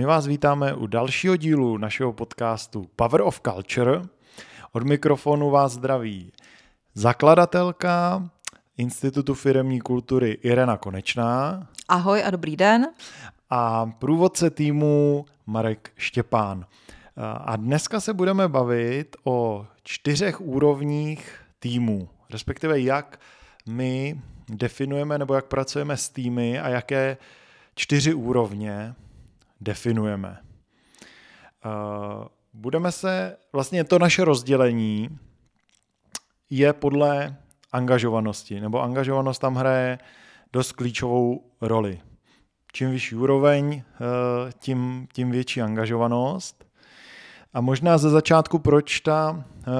My vás vítáme u dalšího dílu našeho podcastu Power of Culture. Od mikrofonu vás zdraví zakladatelka Institutu firemní kultury Irena Konečná. Ahoj a dobrý den. A průvodce týmu Marek Štěpán. A dneska se budeme bavit o čtyřech úrovních týmu, respektive jak my definujeme nebo jak pracujeme s týmy a jaké čtyři úrovně definujeme. Budeme se, vlastně to naše rozdělení je podle angažovanosti, nebo angažovanost tam hraje dost klíčovou roli. Čím vyšší úroveň, tím, tím větší angažovanost. A možná ze začátku, proč ta uh,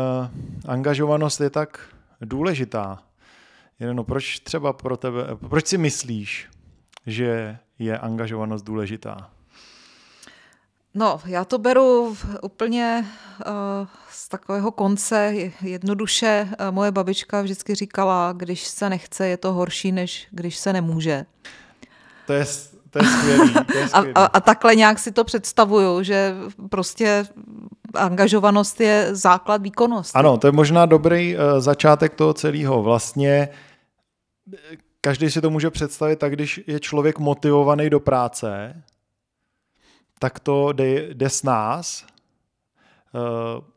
angažovanost je tak důležitá. Jenom proč třeba pro tebe, proč si myslíš, že je angažovanost důležitá? No, já to beru úplně uh, z takového konce jednoduše. Uh, moje babička vždycky říkala, když se nechce, je to horší, než když se nemůže. To je to je skvělý. To je skvělý. A, a, a takhle nějak si to představuju, že prostě angažovanost je základ výkonnosti. Ano, to je možná dobrý uh, začátek toho celého. Vlastně každý si to může představit tak, když je člověk motivovaný do práce, tak to jde, jde s nás, uh,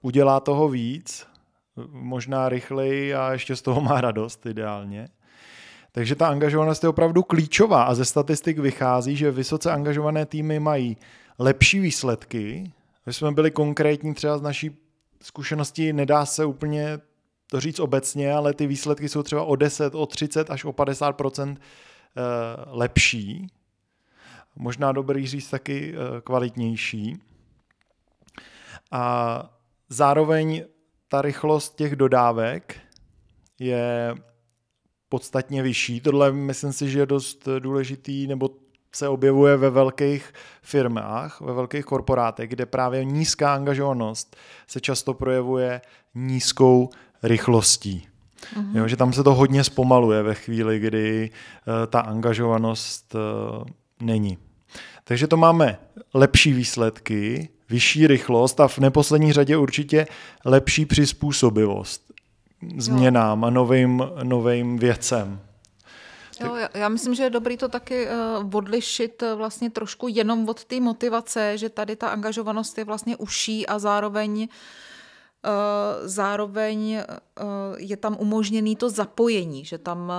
udělá toho víc, možná rychleji a ještě z toho má radost ideálně. Takže ta angažovanost je opravdu klíčová a ze statistik vychází, že vysoce angažované týmy mají lepší výsledky. My jsme byli konkrétní třeba z naší zkušenosti, nedá se úplně to říct obecně, ale ty výsledky jsou třeba o 10, o 30 až o 50 eh, lepší. Možná dobrý říct taky eh, kvalitnější. A zároveň ta rychlost těch dodávek je podstatně vyšší. Tohle myslím si, že je dost důležitý, nebo se objevuje ve velkých firmách, ve velkých korporátech, kde právě nízká angažovanost se často projevuje nízkou rychlostí. Mm-hmm. Jo, že tam se to hodně zpomaluje ve chvíli, kdy uh, ta angažovanost uh, není. Takže to máme lepší výsledky, vyšší rychlost a v neposlední řadě určitě lepší přizpůsobivost změnám a novým, novým věcem. Jo, já myslím, že je dobrý to taky uh, odlišit uh, vlastně trošku jenom od té motivace, že tady ta angažovanost je vlastně uší a zároveň uh, zároveň je tam umožněný to zapojení, že tam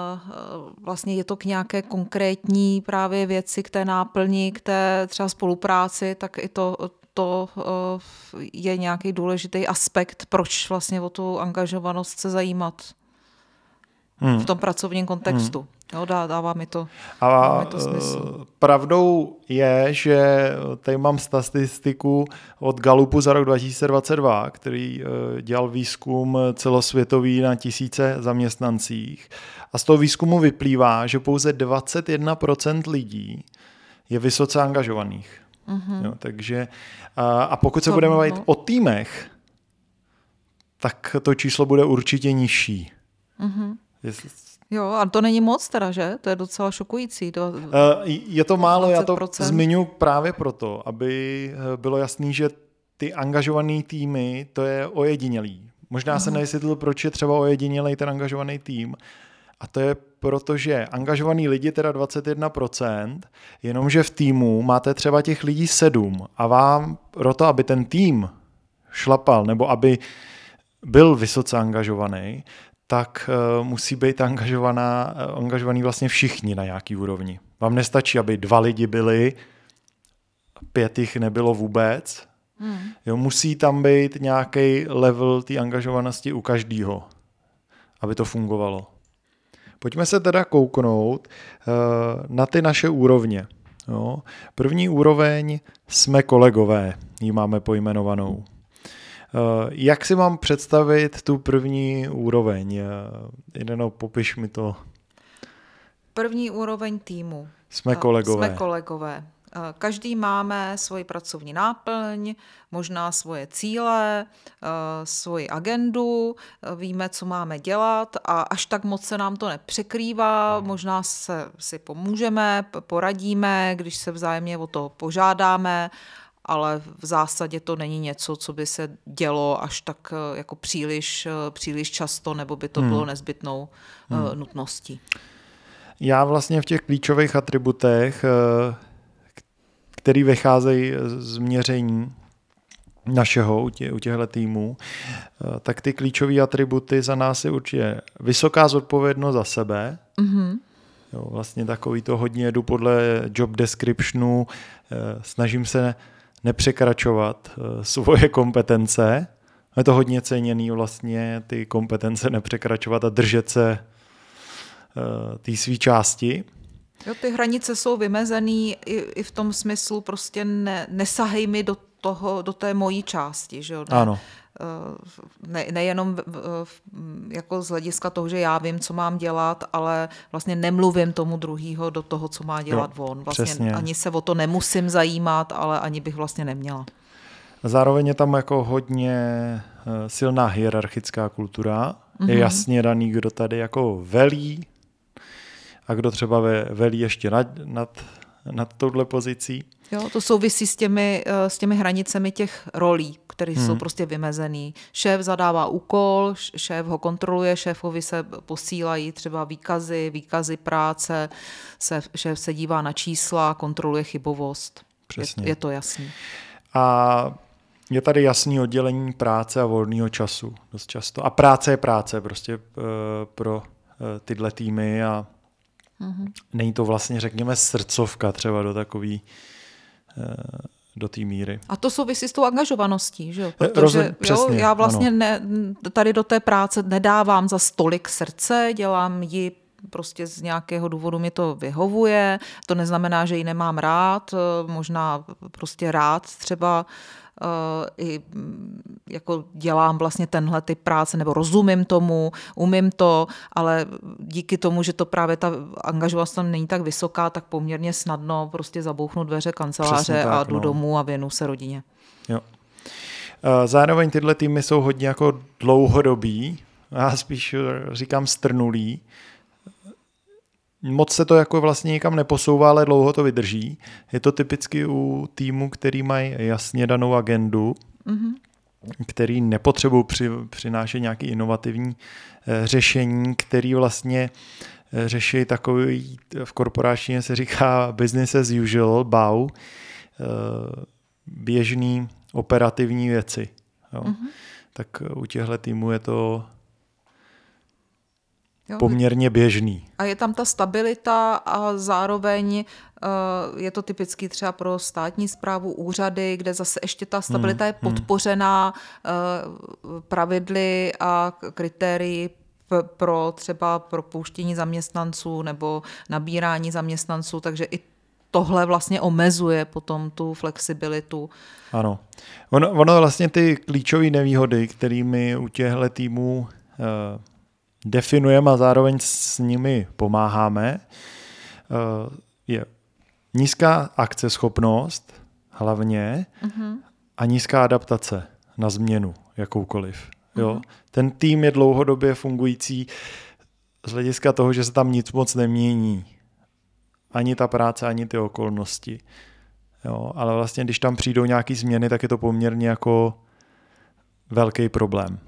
vlastně je to k nějaké konkrétní právě věci, k té náplni, k té třeba spolupráci, tak i to to eh, je nějaký důležitý aspekt, proč vlastně o tu angažovanost se zajímat hmm. v tom pracovním kontextu. Hmm. Jo, dá, dává mi to, A dává mi to smysl. Eh, pravdou je, že tady mám statistiku od Galupu za rok 2022, který eh, dělal výzkum celosvětový na tisíce zaměstnancích. A z toho výzkumu vyplývá, že pouze 21% lidí je vysoce angažovaných. Mm-hmm. Jo, takže a, a pokud se to, budeme bavit no. o týmech, tak to číslo bude určitě nižší. Mm-hmm. Jestli... Jo, a to není moc teda, že? To je docela šokující. To... Je to málo, 20%. já to zmiňu právě proto, aby eh, bylo jasný, že ty angažované týmy, to je ojedinělý. Možná se nevysvětlil, proč je třeba ojedinělý ten angažovaný tým, a to je proto, že angažovaný lidi teda 21%, jenomže v týmu máte třeba těch lidí 7 a vám proto, aby ten tým šlapal nebo aby byl vysoce angažovaný, tak uh, musí být angažovaná, uh, angažovaný vlastně všichni na nějaký úrovni. Vám nestačí, aby dva lidi byli, pět jich nebylo vůbec. Hmm. Jo, musí tam být nějaký level té angažovanosti u každého, aby to fungovalo. Pojďme se teda kouknout uh, na ty naše úrovně. Jo. První úroveň jsme kolegové, ji máme pojmenovanou. Uh, jak si mám představit tu první úroveň? Jedeno, popiš mi to. První úroveň týmu. Jsme kolegové. Jsme kolegové. Každý máme svoji pracovní náplň, možná svoje cíle, svoji agendu, víme, co máme dělat a až tak moc se nám to nepřekrývá, možná se si pomůžeme, poradíme, když se vzájemně o to požádáme, ale v zásadě to není něco, co by se dělo až tak eh, jako příliš, eh, příliš často, nebo by to hmm. bylo nezbytnou eh, hmm. nutností. Já vlastně v těch klíčových atributech, který vycházejí z měření našeho u, tě, u těchto týmů, tak ty klíčové atributy za nás je určitě vysoká zodpovědnost za sebe, mm-hmm. Jo, vlastně takový to hodně jedu podle job descriptionu, snažím se nepřekračovat eh, svoje kompetence. Je to hodně ceněný vlastně ty kompetence nepřekračovat a držet se eh, té své části. Jo, ty hranice jsou vymezený i, i v tom smyslu prostě ne, nesahej mi do toho, do té mojí části. Že jo? Ne, ano. Eh, ne, nejenom jako z hlediska toho, že já vím, co mám dělat, ale vlastně nemluvím tomu druhýho do toho, co má dělat jo, on. Vlastně přesně. ani se o to nemusím zajímat, ale ani bych vlastně neměla. Zároveň je tam jako hodně eh, silná hierarchická kultura. Mm-hmm. Je mhm. jasně daný, kdo tady jako velí a kdo třeba velí ještě nad, nad, nad touhle pozicí. Jo, to souvisí s těmi, eh, s těmi hranicemi těch rolí, které hmm. jsou prostě vymezený. Šéf zadává úkol, šéf ho kontroluje, šéfovi se posílají třeba výkazy, výkazy práce, se, šéf se dívá na čísla, kontroluje chybovost. Přesně. Je, je to jasný. A je tady jasný oddělení práce a volného času dost často. A práce je práce prostě uh, pro uh, tyhle týmy a mm-hmm. není to vlastně, řekněme, srdcovka třeba do takový Eh, do té míry. A to souvisí s tou angažovaností, že jo? Eh, Protože Rozum, přesně, jo, já vlastně ne, tady do té práce nedávám za stolik srdce, dělám ji prostě z nějakého důvodu mi to vyhovuje. To neznamená, že ji nemám rád, eh, možná prostě rád třeba i mm, jako dělám vlastně tenhle typ práce, nebo rozumím tomu, umím to, ale díky tomu, že to právě ta angažovanost tam není tak vysoká, tak poměrně snadno prostě zabouchnu dveře kanceláře tak, a jdu no. domů a věnu se rodině. Jo. Eh, zároveň tyhle týmy jsou hodně jako dlouhodobí, já spíš říkám strnulý, moc se to jako vlastně nikam neposouvá, ale dlouho to vydrží. Je to typicky u týmu, který mají jasně danou agendu, mm-hmm. který nepotřebují při, přinášet nějaké inovativní e, řešení, který vlastně e, řeší takový, v korporáčně se říká business as usual, BAU, e, běžný operativní věci. Jo. Mm-hmm. Tak u těchto týmů je to Jo, poměrně běžný. A je tam ta stabilita a zároveň uh, je to typický třeba pro státní zprávu úřady, kde zase ještě ta stabilita hmm, je hmm. podpořená uh, pravidly a kritérii pro třeba propouštění zaměstnanců nebo nabírání zaměstnanců, takže i tohle vlastně omezuje potom tu flexibilitu. Ano. Ono, ono vlastně ty klíčové nevýhody, kterými u těchto týmů uh, definujeme a zároveň s nimi pomáháme, eh, je nízká akceschopnost hlavně uh-huh. a nízká adaptace na změnu jakoukoliv. Jo? Uh-huh. Ten tým je dlouhodobě fungující z hlediska toho, že se tam nic moc nemění. Ani ta práce, ani ty okolnosti. Jo? Ale vlastně, když tam přijdou nějaké změny, tak je to poměrně jako velký problém.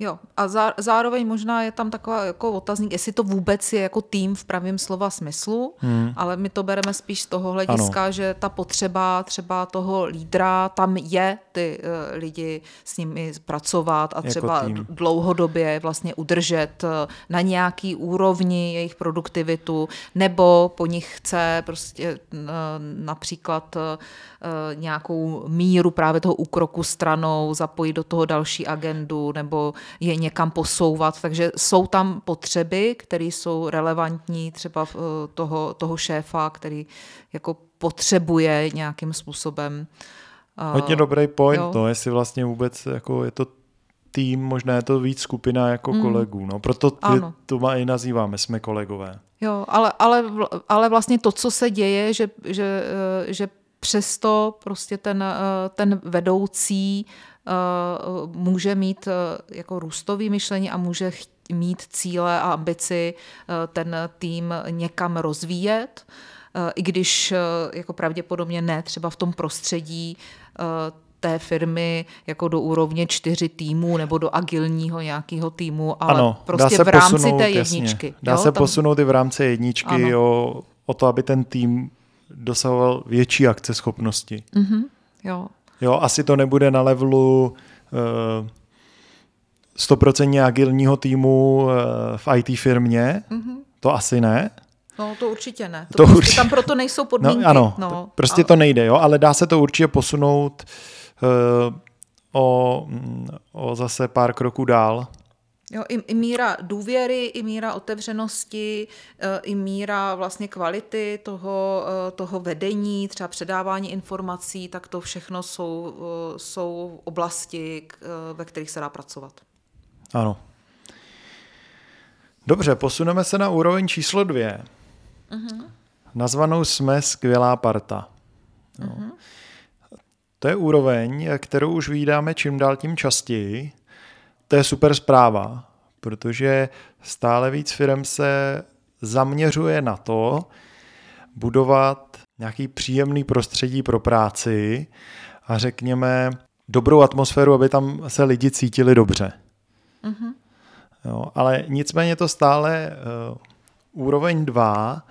Jo, a zá, zároveň možná je tam taková jako otazník, jestli to vůbec je jako tým v pravém slova smyslu, hmm. ale my to bereme spíš z toho hlediska, ano. že ta potřeba třeba toho lídra, tam je ty uh, lidi s nimi pracovat a jako třeba tým. dlouhodobě vlastně udržet uh, na nějaký úrovni jejich produktivitu, nebo po nich chce prostě uh, například uh, nějakou míru právě toho úkroku stranou, zapojit do toho další agendu, nebo je někam posouvat. Takže jsou tam potřeby, které jsou relevantní třeba eh, toho, toho šéfa, který jako potřebuje nějakým způsobem. Eh, Hodně dobrý point, no, jestli vlastně vůbec jako je to tým, možná je to víc skupina jako mm. kolegů. No, proto ty, to má i nazýváme, jsme kolegové. Jo, ale, ale, ale vlastně to, co se děje, že, že, eh, že přesto prostě ten, ten vedoucí může mít jako růstový myšlení a může mít cíle a ambici ten tým někam rozvíjet, i když jako pravděpodobně ne třeba v tom prostředí té firmy jako do úrovně čtyři týmů nebo do agilního nějakého týmu, ale ano, prostě v rámci posunout, té jedničky. Jasně. Dá jo, se tam... posunout i v rámci jedničky o, o to, aby ten tým dosahoval větší akceschopnosti. Mm-hmm, jo. Jo, asi to nebude na levelu uh, 100% agilního týmu uh, v IT firmě, mm-hmm. to asi ne. No, to určitě ne. To, to prostě určitě... Tam proto nejsou no, podmínky. No, ano, no, prostě ale... to nejde, jo, ale dá se to určitě posunout uh, Eh, o, o zase pár kroků dál. Jo, i, i míra důvěry, i míra otevřenosti, eh, i míra vlastně kvality toho, eh, toho vedení, třeba předávání informací, tak to všechno jsou, jsou oblasti, ve kterých se dá pracovat. Ano. Dobře, posuneme se na úroveň číslo dvě. Uh-huh. Nazvanou jsme skvělá parta. No. Uh-huh. To je úroveň, kterou už vydáme čím dál tím častěji. To je super zpráva, protože stále víc firm se zaměřuje na to budovat nějaký příjemný prostředí pro práci a řekněme dobrou atmosféru, aby tam se lidi cítili dobře. Mm-hmm. Jo, ale nicméně to stále uh, úroveň 2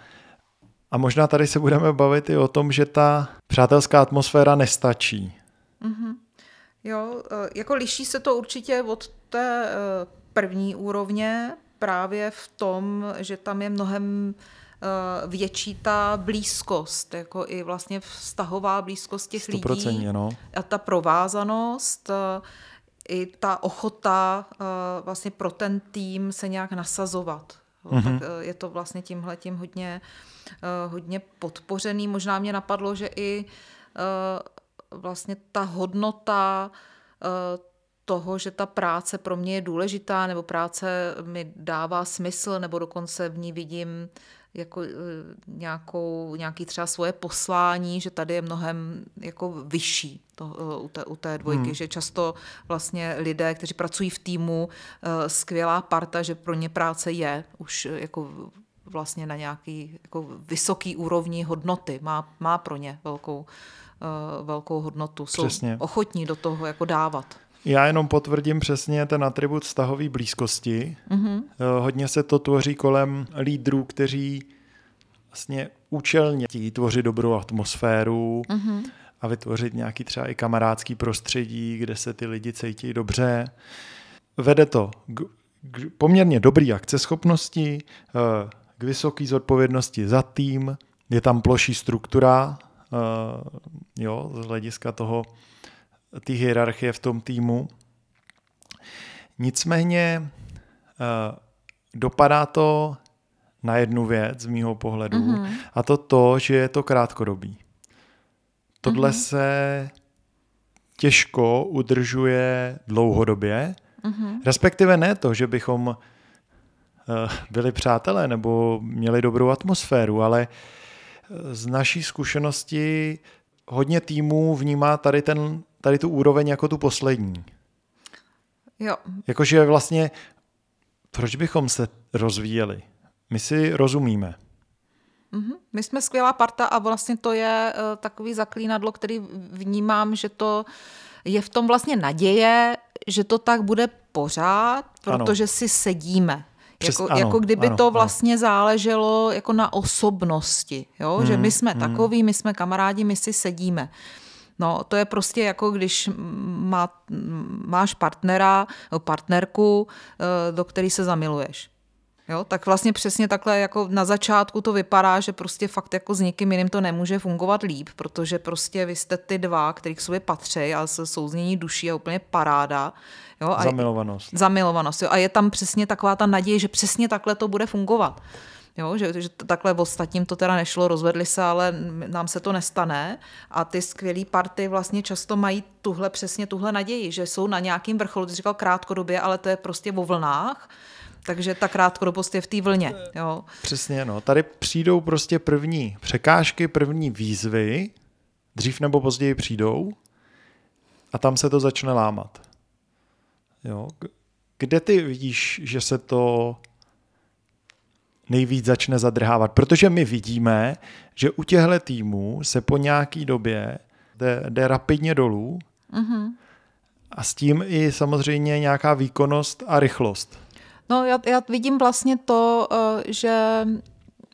a možná tady se budeme bavit i o tom, že ta přátelská atmosféra nestačí. Mm-hmm. Jo, e, jako liší se to určitě od té e, první úrovně právě v tom, že tam je mnohem e, větší ta blízkost, jako i vlastně vztahová blízkost těch lidí. No. A ta provázanost, i ta ochota vlastně pro ten tým se nějak nasazovat. Mm-hmm. Tak je to vlastně tímhle tím hodně Eh, hodně podpořený. Možná mě napadlo, že i eh, vlastně ta hodnota eh, toho, že ta práce pro mě je důležitá, nebo práce mi dává smysl, nebo dokonce v ní vidím jako nějakou, nějaký třeba svoje poslání, že tady je mnohem jako vyšší to, u, té, u té dvojky, hmm. že často vlastně lidé, kteří pracují v týmu, skvělá parta, že pro ně práce je už jako vlastně na nějaký jako vysoký úrovni hodnoty, má, má pro ně velkou, uh, velkou hodnotu. Jsou přesně. ochotní do toho jako dávat. Já jenom potvrdím přesně ten atribut vztahové blízkosti. Mm-hmm. Hodně se to tvoří kolem lídrů, kteří vlastně účelně chtějí tvořit dobrou atmosféru mm-hmm. a vytvořit nějaký třeba i kamarádský prostředí, kde se ty lidi cítí dobře. Vede to k, k poměrně dobrý akceschopnosti, eh, k vysoké zodpovědnosti za tým, je tam ploší struktura, jo, z hlediska toho, ty hierarchie v tom týmu. Nicméně uh, dopadá to na jednu věc z mýho pohledu mm-hmm. a to to, že je to krátkodobý. Tohle mm-hmm. se těžko udržuje dlouhodobě, mm-hmm. respektive ne to, že bychom Eh, byli přátelé nebo měli dobrou atmosféru, ale eh, z naší zkušenosti hodně týmů vnímá tady, ten, tady tu úroveň jako tu poslední. Jo. Jakože vlastně, proč bychom se rozvíjeli? My si rozumíme. Mm-hmm. My jsme skvělá parta a vlastně to je uh, takový zaklínadlo, který vnímám, že to je v tom vlastně naděje, že to tak bude pořád, protože ano. si sedíme. Přes, jako, ano, jako kdyby ano, to vlastně ano. záleželo jako na osobnosti, jo? Hmm, že my jsme hmm. takový, my jsme kamarádi, my si sedíme. No, to je prostě jako když má, máš partnera, partnerku, eh, do který se zamiluješ. Jo, tak vlastně přesně takhle jako na začátku to vypadá, že prostě fakt jako s nikým jiným to nemůže fungovat líp, protože prostě vy jste ty dva, který k sobě patří a se souznění duší a úplně paráda. Jo, a zamilovanost. Zamilovanost. Jo, a je tam přesně taková ta naděje, že přesně takhle to bude fungovat. Jo, že, že takhle v ostatním to teda nešlo, rozvedli se, ale nám se to nestane. A ty skvělé party vlastně často mají tuhle přesně tuhle naději, že jsou na nějakým vrcholu, ty říkal krátkodobě, ale to je prostě vo vlnách. Takže ta krátkodobost je v té vlně. Jo. Přesně, no. Tady přijdou prostě první překážky, první výzvy, dřív nebo později přijdou a tam se to začne lámat. Jo. Kde ty vidíš, že se to nejvíc začne zadrhávat? Protože my vidíme, že u těchto týmů se po nějaký době jde, jde rapidně dolů mm-hmm. a s tím i samozřejmě nějaká výkonnost a rychlost. No já, já vidím vlastně to, eh, že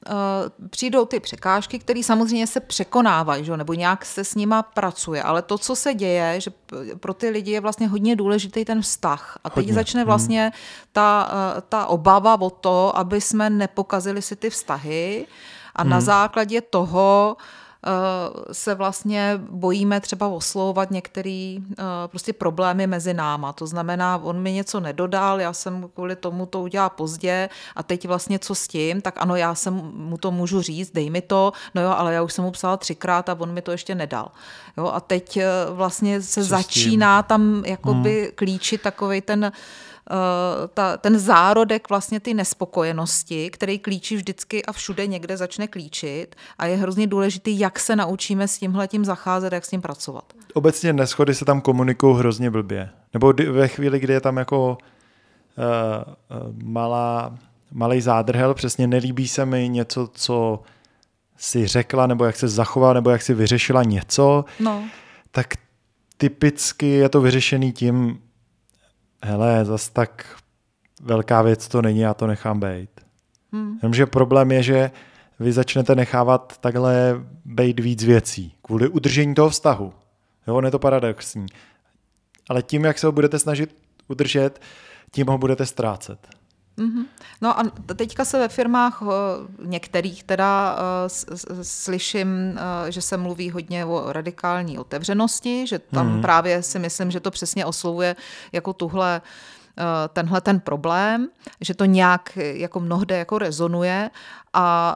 Uh, přijdou ty překážky, které samozřejmě se překonávají, že? nebo nějak se s nima pracuje, ale to, co se děje, že pro ty lidi je vlastně hodně důležitý ten vztah. A teď hodně. začne hmm. vlastně ta, uh, ta obava o to, aby jsme nepokazili si ty vztahy a hmm. na základě toho uh, Eh, se vlastně bojíme třeba oslovovat některé eh, prostě problémy mezi náma. To znamená, on mi něco nedodal, já jsem kvůli tomu to udělal pozdě a teď vlastně co s tím, tak ano, já jsem mu to můžu říct, dej mi to, no jo, ale já už jsem mu psala třikrát a on mi to ještě nedal. Jo, a teď eh, vlastně se co začíná tam jakoby hmm. klíčit takovej ten Eh, ta, ten zárodek vlastně ty nespokojenosti, který klíčí vždycky a všude někde začne klíčit a je hrozně důležitý, jak se naučíme s tímhle tím zacházet, jak s tím pracovat. Obecně neschody se tam komunikují hrozně blbě. Nebo ve chvíli, kdy je tam jako uh, malá, malý zádrhel, přesně nelíbí se mi něco, co si řekla, nebo jak se zachovala, nebo jak si vyřešila něco, no. tak typicky je to vyřešený tím, hele, zas tak velká věc to není, já to nechám být. Hmm. Jenomže problém je, že vy začnete nechávat takhle být víc věcí kvůli udržení toho vztahu. Jo, on je to paradoxní. Ale tím, jak se ho budete snažit udržet, tím ho budete ztrácet. Mm-hmm. No a teďka se ve firmách některých teda slyším, že se mluví hodně o radikální otevřenosti, že tam mm. právě si myslím, že to přesně oslovuje jako tuhle tenhle ten problém, že to nějak jako mnohde jako rezonuje a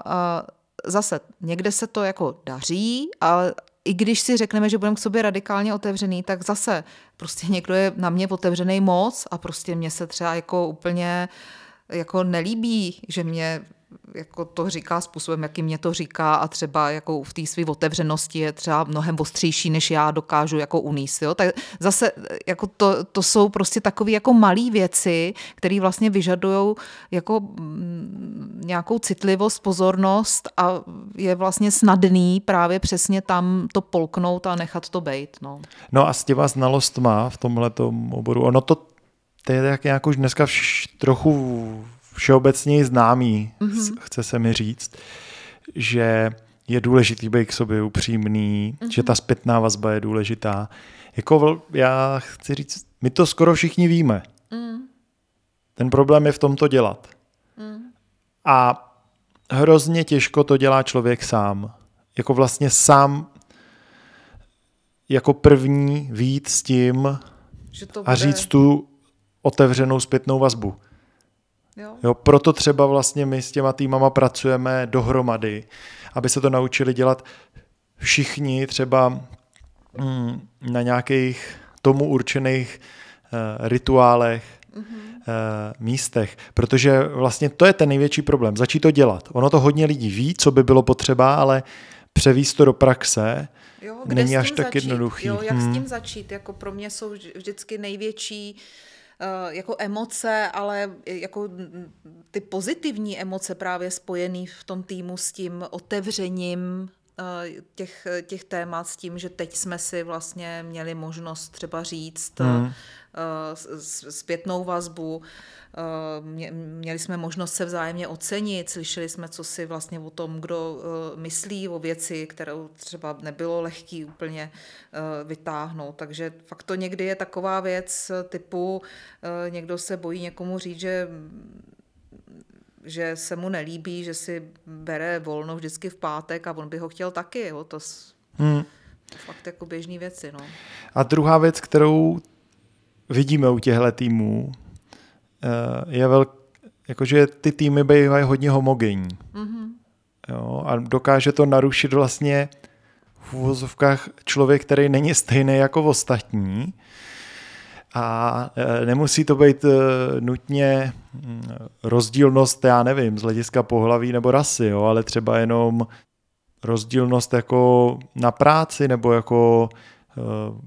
zase někde se to jako daří, ale i když si řekneme, že budeme k sobě radikálně otevřený, tak zase prostě někdo je na mě otevřený moc a prostě mě se třeba jako úplně uh, jako nelíbí, že mě jako to říká způsobem, jakým mě to říká a třeba jako v té své otevřenosti je třeba mnohem ostřejší, než já dokážu jako uníst. Jo? Tak zase jako to, to jsou prostě takové jako malé věci, které vlastně vyžadují jako mm, nějakou citlivost, pozornost a je vlastně snadný právě přesně tam to polknout a nechat to bejt. No, no a s těma znalostma v tomhle oboru, ono to to je tak nějak už dneska vš, trochu všeobecně známý, mm-hmm. chce se mi říct, že je důležitý být k sobě upřímný, mm-hmm. že ta zpětná vazba je důležitá. Jako já chci říct, my to skoro všichni víme. Mm. Ten problém je v tom to dělat. Mm. A hrozně těžko to dělá člověk sám. Jako vlastně sám jako první vít s tím že to bude... a říct tu otevřenou zpětnou vazbu. Jo. Jo, proto třeba vlastně my s těma týmama pracujeme dohromady, aby se to naučili dělat všichni třeba mm, na nějakých tomu určených uh, rituálech, mm-hmm. místech, protože vlastně to je ten největší problém, začít to dělat. Ono to hodně lidí ví, co by bylo potřeba, ale převíst to do praxe jo, není až tak jednoduchý. Jo, jak hmm. s tím začít? Jako pro mě jsou vždycky největší uh, jako emoce, ale jako ty pozitivní emoce právě spojené v tom týmu s tím otevřením eh, těch, těch témat s tím, že teď jsme si vlastně měli možnost třeba říct mm. zpětnou vazbu, měli jsme možnost se vzájemně ocenit, slyšeli jsme, co si vlastně o tom, kdo myslí o věci, kterou třeba nebylo lehký úplně vytáhnout. Takže fakt to někdy je taková věc typu, někdo se bojí někomu říct, že že se mu nelíbí, že si bere volno vždycky v pátek a on by ho chtěl taky. Jo? To hmm. fakt jako běžné věci. No. A druhá věc, kterou vidíme u těchto týmů, eh, je, vel, jakože ty týmy bývají hodně homogenní. Mm-hmm. Jo, a dokáže to narušit vlastně v uvozovkách člověk, který není stejný jako ostatní. A e, nemusí to být e, nutně mm, rozdílnost, já nevím, z hlediska pohlaví nebo rasy, jo, ale třeba jenom rozdílnost jako na práci nebo jako e,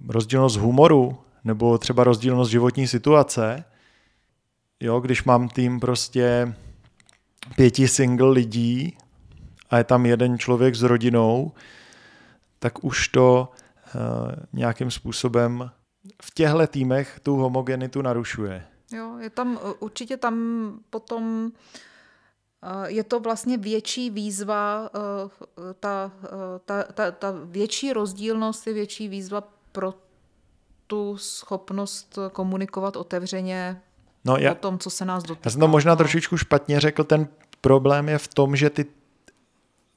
rozdílnost humoru nebo třeba rozdílnost životní situace. Jo, když mám tým prostě pěti single lidí a je tam jeden člověk s rodinou, tak už to nějakým způsobem v těchto týmech tu homogenitu narušuje. Jo, je tam určitě tam potom je to vlastně větší výzva, ta, ta, ta, ta větší rozdílnost je větší výzva pro tu schopnost komunikovat otevřeně no, já, o tom, co se nás dotýká. Já jsem to možná no. trošičku špatně řekl, ten problém je v tom, že ty,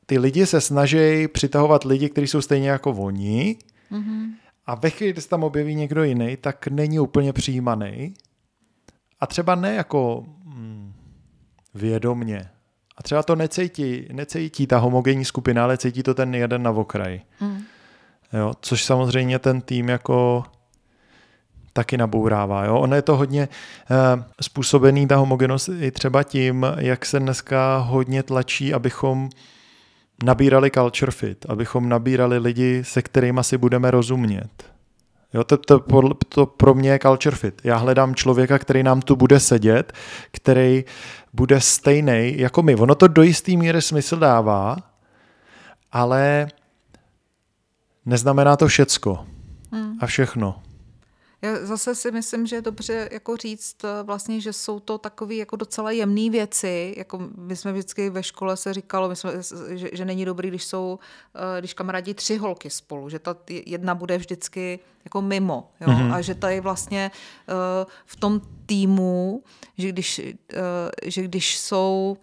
ty lidi se snaží přitahovat lidi, kteří jsou stejně jako oni mm-hmm. A ve chvíli, kdy se tam objeví někdo jiný, tak není úplně přijímaný a třeba ne jako hmm, vědomně. A třeba to necítí, necítí ta homogenní skupina, ale cítí to ten jeden na okraji. Mm. Jo, což samozřejmě ten tým jako taky nabourává. Jo? Ono je to hodně uh, způsobený, ta homogenost, i třeba tím, jak se dneska hodně tlačí, abychom nabírali culture fit, abychom nabírali lidi, se kterými si budeme rozumět. Jo, to, to, to pro mě je culture fit. Já hledám člověka, který nám tu bude sedět, který bude stejný jako my. Ono to do jistý míry smysl dává, ale neznamená to všecko hmm. a všechno. Já zase si myslím, že je dobře jako říct eh, vlastně, že jsou to takové jako docela jemné věci. Jako my jsme vždycky ve škole se říkalo, my jsme, že, že není dobrý, když jsou, eh, když kamarádi tři holky spolu, že ta jedna bude vždycky jako mimo. Jo? Mm-hmm. A že tady vlastně uh, v tom týmu, že když, že když jsou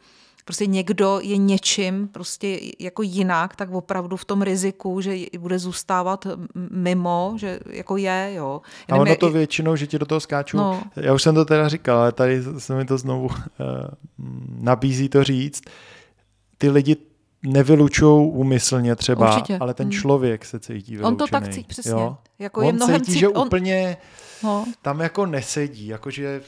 prostě někdo je něčím prostě jako jinak, tak opravdu v tom riziku, že bude zůstávat mimo, že jako je, jo. Já a ono to většinou, že ti do toho skáču, no. já už jsem to teda říkal, ale tady se mi to znovu uh, nabízí to říct, ty lidi nevylučují úmyslně třeba, Určitě. ale ten hmm. člověk se cítí vyloučený. On to tak cítí, přesně. Jo? Jako On je mnohem cítí, cít... že on... úplně no. tam jako nesedí, jakože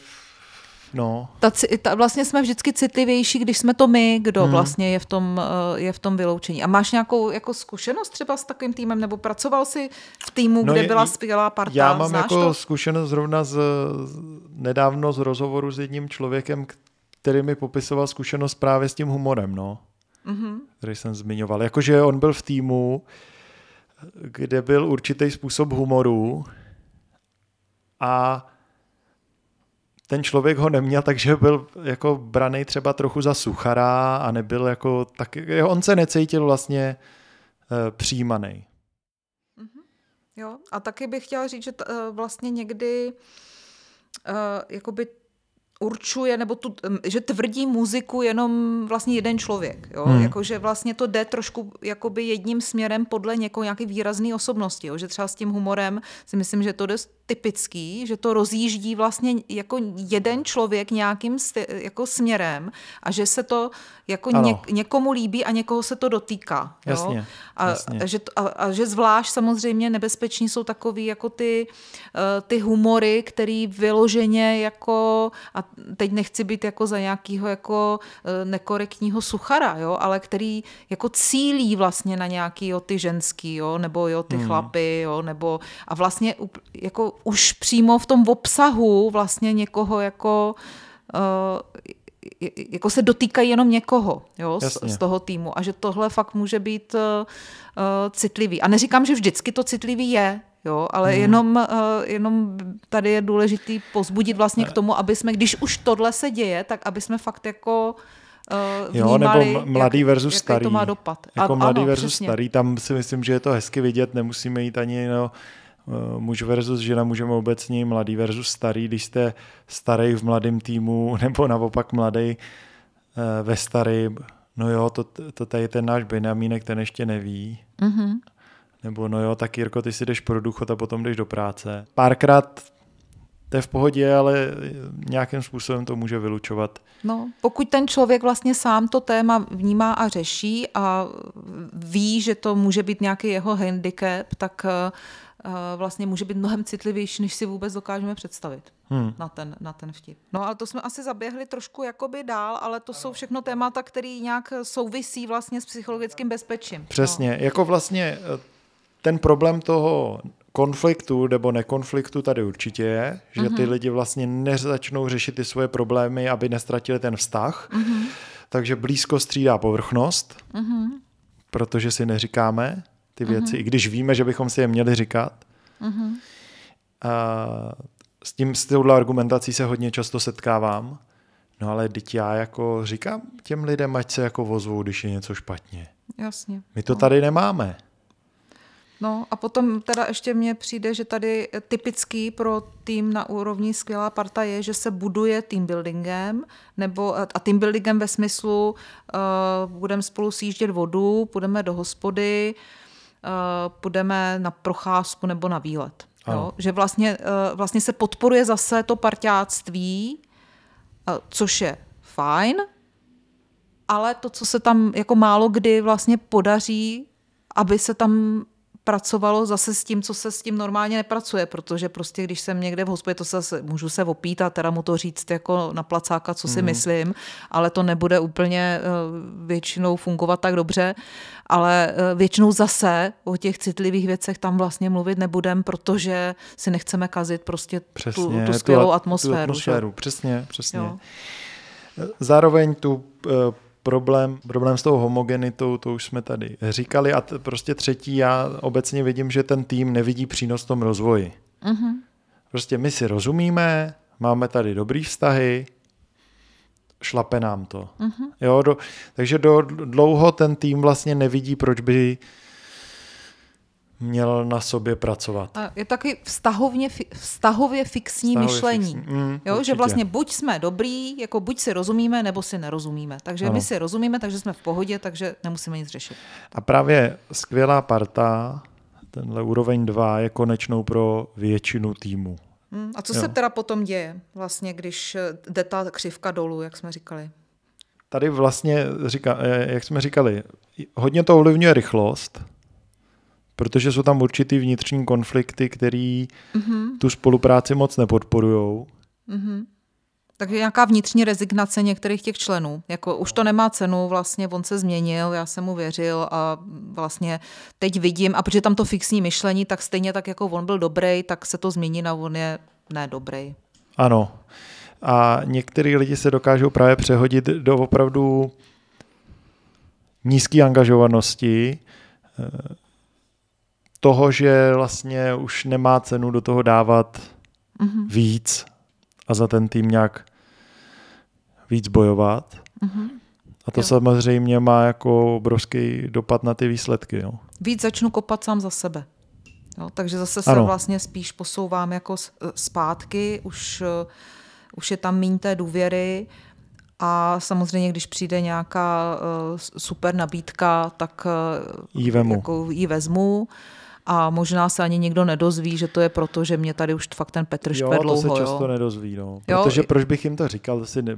No. Ta, ta, vlastně jsme vždycky citlivější, když jsme to my, kdo hmm. vlastně je v, tom, eh, je v tom vyloučení. A máš nějakou jako zkušenost třeba s takovým týmem, nebo pracoval jsi v týmu, no kde je, byla skvělá parta? Já mám Znáš jako to? zkušenost zrovna z, nedávno z rozhovoru s jedním člověkem, který mi popisoval zkušenost právě s tím humorem, no. Mm-hmm. Který jsem zmiňoval. Jakože on byl v týmu, kde byl určitý způsob humoru a ten člověk ho neměl, takže byl jako braný třeba trochu za suchara a nebyl jako tak, on se necítil vlastně uh, přijímaný. Mm-hmm. Jo, a taky bych chtěla říct, že t, uh, vlastně někdy uh, jakoby určuje, nebo tu, že tvrdí muziku jenom vlastně jeden člověk. Jo? Hmm. Jako, že vlastně to jde trošku jakoby jedním směrem podle někoho nějaké výrazné osobnosti. Jo? Že třeba s tím humorem si myslím, že to jde typický, že to rozjíždí vlastně jako jeden člověk nějakým jako směrem a že se to jako něk, někomu líbí a někoho se to dotýká. Jo? Jasně, a, jasně. A, že, a, a že zvlášť samozřejmě nebezpeční jsou takový jako ty, uh, ty humory, který vyloženě jako, a teď nechci být jako za nějakého jako uh, nekorektního suchara, jo? ale který jako cílí vlastně na nějaký jo, ty ženský, jo? nebo jo, ty hmm. chlapy, jo? nebo a vlastně jako už přímo v tom obsahu vlastně někoho jako uh, jako se dotýkají jenom někoho jo, z, z toho týmu a že tohle fakt může být uh, citlivý. A neříkám, že vždycky to citlivý je, jo, ale hmm. jenom, uh, jenom tady je důležitý pozbudit vlastně k tomu, aby jsme, když už tohle se děje, tak aby jsme fakt jako uh, vnímali, jo, nebo mladý jak, versus starý. to má dopad. Jako a, mladý ano, versus přesně. starý, tam si myslím, že je to hezky vidět, nemusíme jít ani no, Eh, muž versus žena můžeme obecně mladý versus starý, když jste starý v mladém týmu nebo naopak mladý eh, ve starý, no jo, to, to tady je ten náš Benjamínek, ten ještě neví. Mm-hmm. Nebo no jo, tak Jirko, ty si jdeš pro důchod a potom jdeš do práce. Párkrát to je v pohodě, ale nějakým způsobem to může vylučovat. No, pokud ten člověk vlastně sám to téma vnímá a řeší a ví, že to může být nějaký jeho handicap, tak uh, vlastně může být mnohem citlivější, než si vůbec dokážeme představit hmm. na, ten, na ten vtip. No ale to jsme asi zaběhli trošku jakoby dál, ale to jsou všechno témata, které nějak souvisí vlastně s psychologickým bezpečím. Přesně, no. jako vlastně eh, ten problém toho konfliktu nebo nekonfliktu tady určitě je, že ty mhm. lidi vlastně nezačnou řešit ty svoje problémy, aby nestratili ten vztah. Uh-huh. Takže blízko střídá povrchnost, uh-huh. protože si neříkáme ty věci, uh-huh. i když víme, že bychom si je měli říkat. Uh-huh. A s tím, s touhle argumentací se hodně často setkávám. No ale teď já jako říkám těm lidem, ať se jako vozvou, když je něco špatně. Jasně. My to no. tady nemáme. No a potom teda ještě mně přijde, že tady typický pro tým na úrovni skvělá parta je, že se buduje team buildingem, nebo a team buildingem ve smyslu uh, budeme spolu sjíždět vodu, půjdeme do hospody, uh, půjdeme na procházku nebo na výlet. Jo? Že vlastně, uh, vlastně se podporuje zase to parťáctví, uh, což je fajn, ale to, co se tam jako málo kdy vlastně podaří, aby se tam pracovalo zase s tím, co se s tím normálně nepracuje, protože prostě když jsem někde v hospodě, to se můžu se opít a teda mu to říct jako na placáka, co si mm. myslím, ale to nebude úplně eh, většinou fungovat tak dobře, ale eh, většinou zase o těch citlivých věcech tam vlastně mluvit nebudem, protože si nechceme kazit prostě přesně, tu, tu skvělou tu, atmosféru. Tu atmosféru, že? přesně, přesně. Jo. Zároveň tu problém, problém s tou homogenitou, to už jsme tady říkali. A t- prostě třetí, já obecně vidím, že ten tým nevidí přínos v tom rozvoji. Uh-huh. Prostě my si rozumíme, máme tady dobrý vztahy, šlape nám to. Uh-huh. Jo, do, takže do, dlouho ten tým vlastně nevidí, proč by měl na sobě pracovat. A je taky vztahovně, vztahově fixní vztahově myšlení. Fixní. Mm, jo, že vlastně buď jsme dobrý, jako buď si rozumíme, nebo si nerozumíme. Takže ano. my si rozumíme, takže jsme v pohodě, takže nemusíme nic řešit. A právě skvělá parta, tenhle úroveň 2, je konečnou pro většinu týmu. Mm, a co jo. se teda potom děje, vlastně, když eh, jde ta křivka dolů, jak jsme říkali? Tady vlastně, říká, eh, jak jsme říkali, hodně to ovlivňuje rychlost, protože jsou tam určitý vnitřní konflikty, který mm-hmm. tu spolupráci moc nepodporují. Mm-hmm. Takže nějaká vnitřní rezignace některých těch členů. Jako už to nemá cenu, vlastně on se změnil, já jsem mu věřil a vlastně teď vidím, a protože tam to fixní myšlení, tak stejně tak jako on byl dobrý, tak se to změní na on je ne dobrý. Ano. A některý lidi se dokážou právě přehodit do opravdu nízké angažovanosti, toho, že vlastně už nemá cenu do toho dávat mm-hmm. víc a za ten tým nějak víc bojovat. Mm-hmm. A to jo. samozřejmě má jako obrovský dopad na ty výsledky. Jo. Víc začnu kopat sám za sebe. Jo, takže zase se ano. vlastně spíš posouvám jako zpátky, už, už je tam méně té důvěry a samozřejmě, když přijde nějaká uh, super nabídka, tak jí, vemu. Jako jí vezmu a možná se ani nikdo nedozví, že to je proto, že mě tady už fakt ten Petr špe dlouho. to se často jo. nedozví, no. Protože jo. proč bych jim to říkal, to si ne...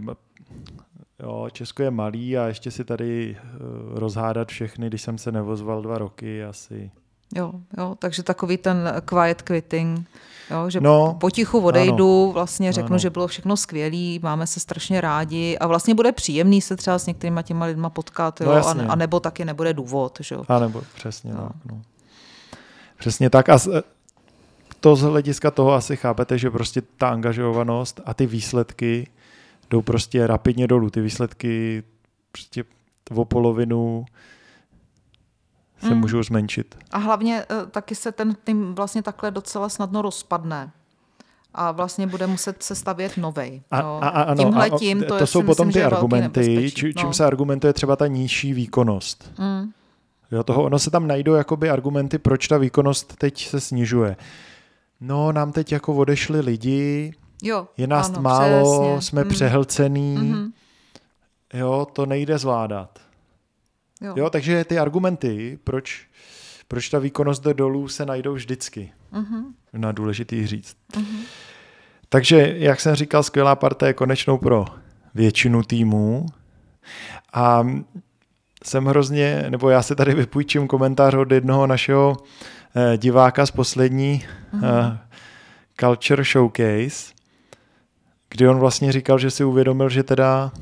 Jo, Česko je malý a ještě si tady uh, rozhádat všechny, když jsem se nevozval dva roky, asi... Jo, jo, takže takový ten quiet quitting, jo, že no, potichu odejdu, ano, vlastně řeknu, ano. že bylo všechno skvělé, máme se strašně rádi a vlastně bude příjemný se třeba s některýma těma lidma potkat, jo, no, a, a nebo taky nebude důvod. Že? A nebo přesně no. tak. No. Přesně tak a to z hlediska toho asi chápete, že prostě ta angažovanost a ty výsledky jdou prostě rapidně dolů. Ty výsledky prostě o polovinu se mm. můžou zmenšit. A hlavně uh, taky se ten tým vlastně takhle docela snadno rozpadne a vlastně bude muset se stavět novej. A, no. a, a, Tímhle tím, to, to jsou potom myslím, ty argumenty, či, čím no. se argumentuje třeba ta nižší výkonnost. Mm. Jo, toho, ono se tam najdou jakoby argumenty, proč ta výkonnost teď se snižuje. No, nám teď jako odešli lidi, jo, je nás ano, málo, přesně. jsme mm. přehlcený, mm-hmm. jo, to nejde zvládat. Jo. jo, takže ty argumenty, proč, proč ta výkonnost jde dolů, se najdou vždycky. Mm-hmm. Na důležitý říct. Mm-hmm. Takže, jak jsem říkal, skvělá parta je konečnou pro většinu týmů. A jsem hrozně, nebo já se tady vypůjčím komentář od jednoho našeho eh, diváka z poslední mm-hmm. Culture Showcase, kdy on vlastně říkal, že si uvědomil, že teda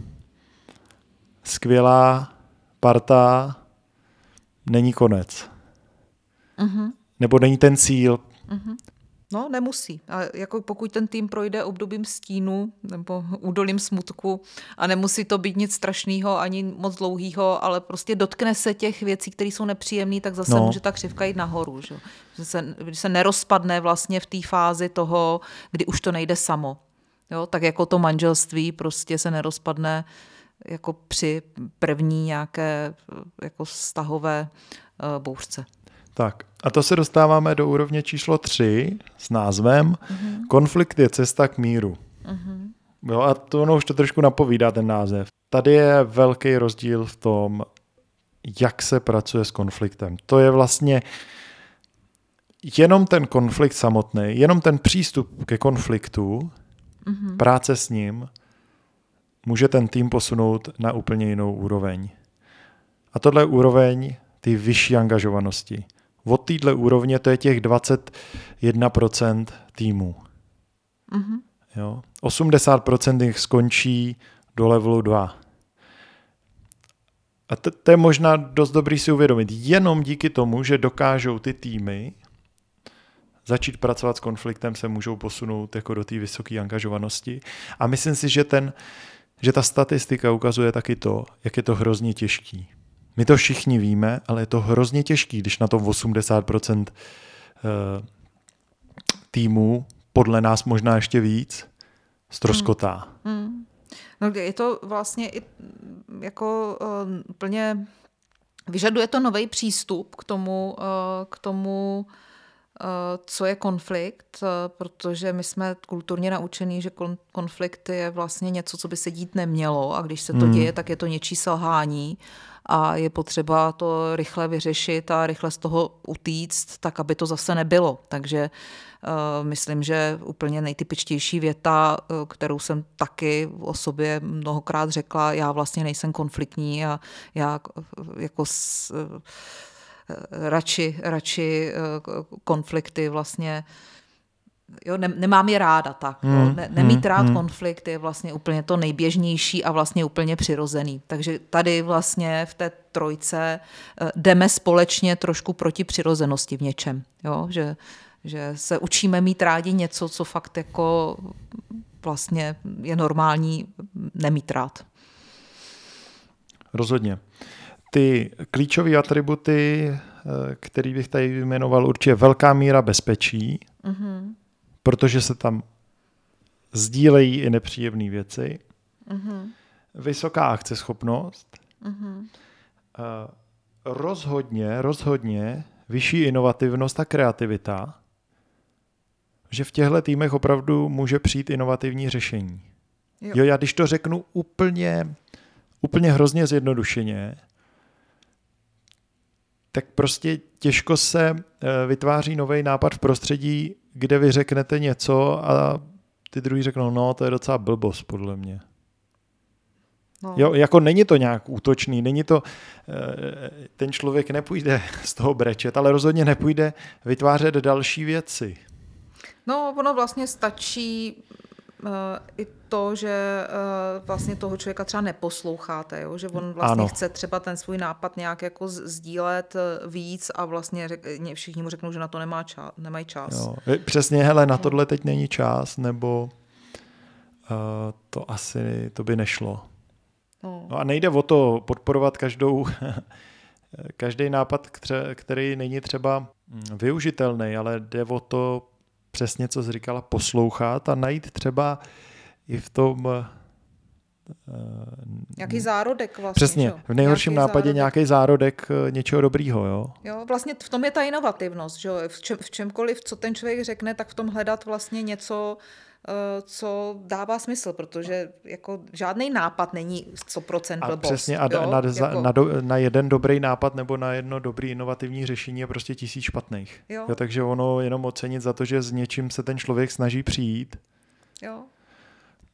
skvělá parta není konec. Mm-hmm. Nebo není ten cíl. Mm-hmm. No, nemusí. A jako pokud ten tým projde obdobím stínu nebo údolím smutku a nemusí to být nic strašného ani moc dlouhého, ale prostě dotkne se těch věcí, které jsou nepříjemné, tak zase no. může ta křivka jít nahoru. Že? Že, se, že se nerozpadne vlastně v té fázi toho, kdy už to nejde samo. Jo? Tak jako to manželství prostě se nerozpadne jako při první nějaké jako stahové uh, bouřce. Tak a to se dostáváme do úrovně číslo 3 s názvem uh-huh. Konflikt je cesta k míru. Uh-huh. Jo, a to ono už to trošku napovídá ten název. Tady je velký rozdíl v tom, jak se pracuje s konfliktem. To je vlastně jenom ten konflikt samotný, jenom ten přístup ke konfliktu, uh-huh. práce s ním, může ten tým posunout na úplně jinou úroveň. A tohle je úroveň ty vyšší angažovanosti. Od téhle úrovně to je těch 21% týmů. Mm-hmm. Jo? 80% jich skončí do levelu 2. A to, to je možná dost dobrý si uvědomit. Jenom díky tomu, že dokážou ty týmy začít pracovat s konfliktem, se můžou posunout jako do té vysoké angažovanosti. A myslím si, že, ten, že ta statistika ukazuje taky to, jak je to hrozně těžký. My to všichni víme, ale je to hrozně těžký, když na tom 80% eh, týmů, podle nás možná ještě víc, stroskotá. Hmm. Hmm. No, je to vlastně i jako uh, úplně vyžaduje to nový přístup k tomu, uh, k tomu uh, co je konflikt, uh, protože my jsme kulturně naučení, že kon, konflikt je vlastně něco, co by se dít nemělo a když se to hmm. děje, tak je to něčí selhání a je potřeba to rychle vyřešit a rychle z toho utíct, tak aby to zase nebylo. Takže uh, myslím, že úplně nejtypičtější věta, uh, kterou jsem taky o sobě mnohokrát řekla, já vlastně nejsem konfliktní a já uh, jako s, radši, radši konflikty vlastně jo, ne, nemám je ráda tak. Hmm, jo. Ne, nemít hmm, rád hmm. konflikt je vlastně úplně to nejběžnější a vlastně úplně přirozený. Takže tady vlastně v té trojce eh, jdeme společně trošku proti přirozenosti v něčem. Jo? Že, že se učíme mít rádi něco, co fakt jako vlastně je normální nemít rád. Rozhodně. Ty klíčové atributy, eh, který bych tady vyjmenoval, určitě velká míra bezpečí, mm-hmm protože se tam sdílejí i nepříjemné věci, mm-hmm. vysoká akceschopnost, mm-hmm. uh, rozhodně, rozhodně vyšší inovativnost a kreativita, že v těchto týmech opravdu může přijít inovativní řešení. Jo. jo, já když to řeknu úplně, úplně hrozně zjednodušeně, tak prostě těžko se eh, vytváří nový nápad v prostředí, kde vy řeknete něco a ty druhý řeknou, no to je docela blbost podle mě. No. Jo, jako není to nějak útočný, není to, eh, ten člověk nepůjde z toho brečet, ale rozhodně nepůjde vytvářet další věci. No, ono vlastně stačí i to, že uh, vlastně toho člověka třeba neposloucháte, jo? že on vlastně ano. chce třeba ten svůj nápad nějak jako sdílet eh, víc a vlastně řek, všichni mu řeknou, že na to nemá čas, nemají čas. Jo. Přesně, hele, na tohle teď není čas, nebo uh, to asi, to by nešlo. No. no a nejde o to podporovat každou, každý nápad, který není třeba hm, využitelný, ale jde o to přesně, co jsi říkala, poslouchat a najít třeba i v tom uh, Nějaký zárodek vlastně. Přesně, že? v nejhorším nějaký nápadě zárodek. nějaký zárodek eh, něčeho dobrýho, jo? Jo, vlastně v tom je ta inovativnost, že v, čem, v čemkoliv, co ten člověk řekne, tak v tom hledat vlastně něco, co dává smysl, protože jako žádný nápad není 100% blbost. A přesně, a jo? Na, jako... na, do, na jeden dobrý nápad nebo na jedno dobrý inovativní řešení je prostě tisíc špatných. Jo. Jo, takže ono jenom ocenit za to, že s něčím se ten člověk snaží přijít, Jo.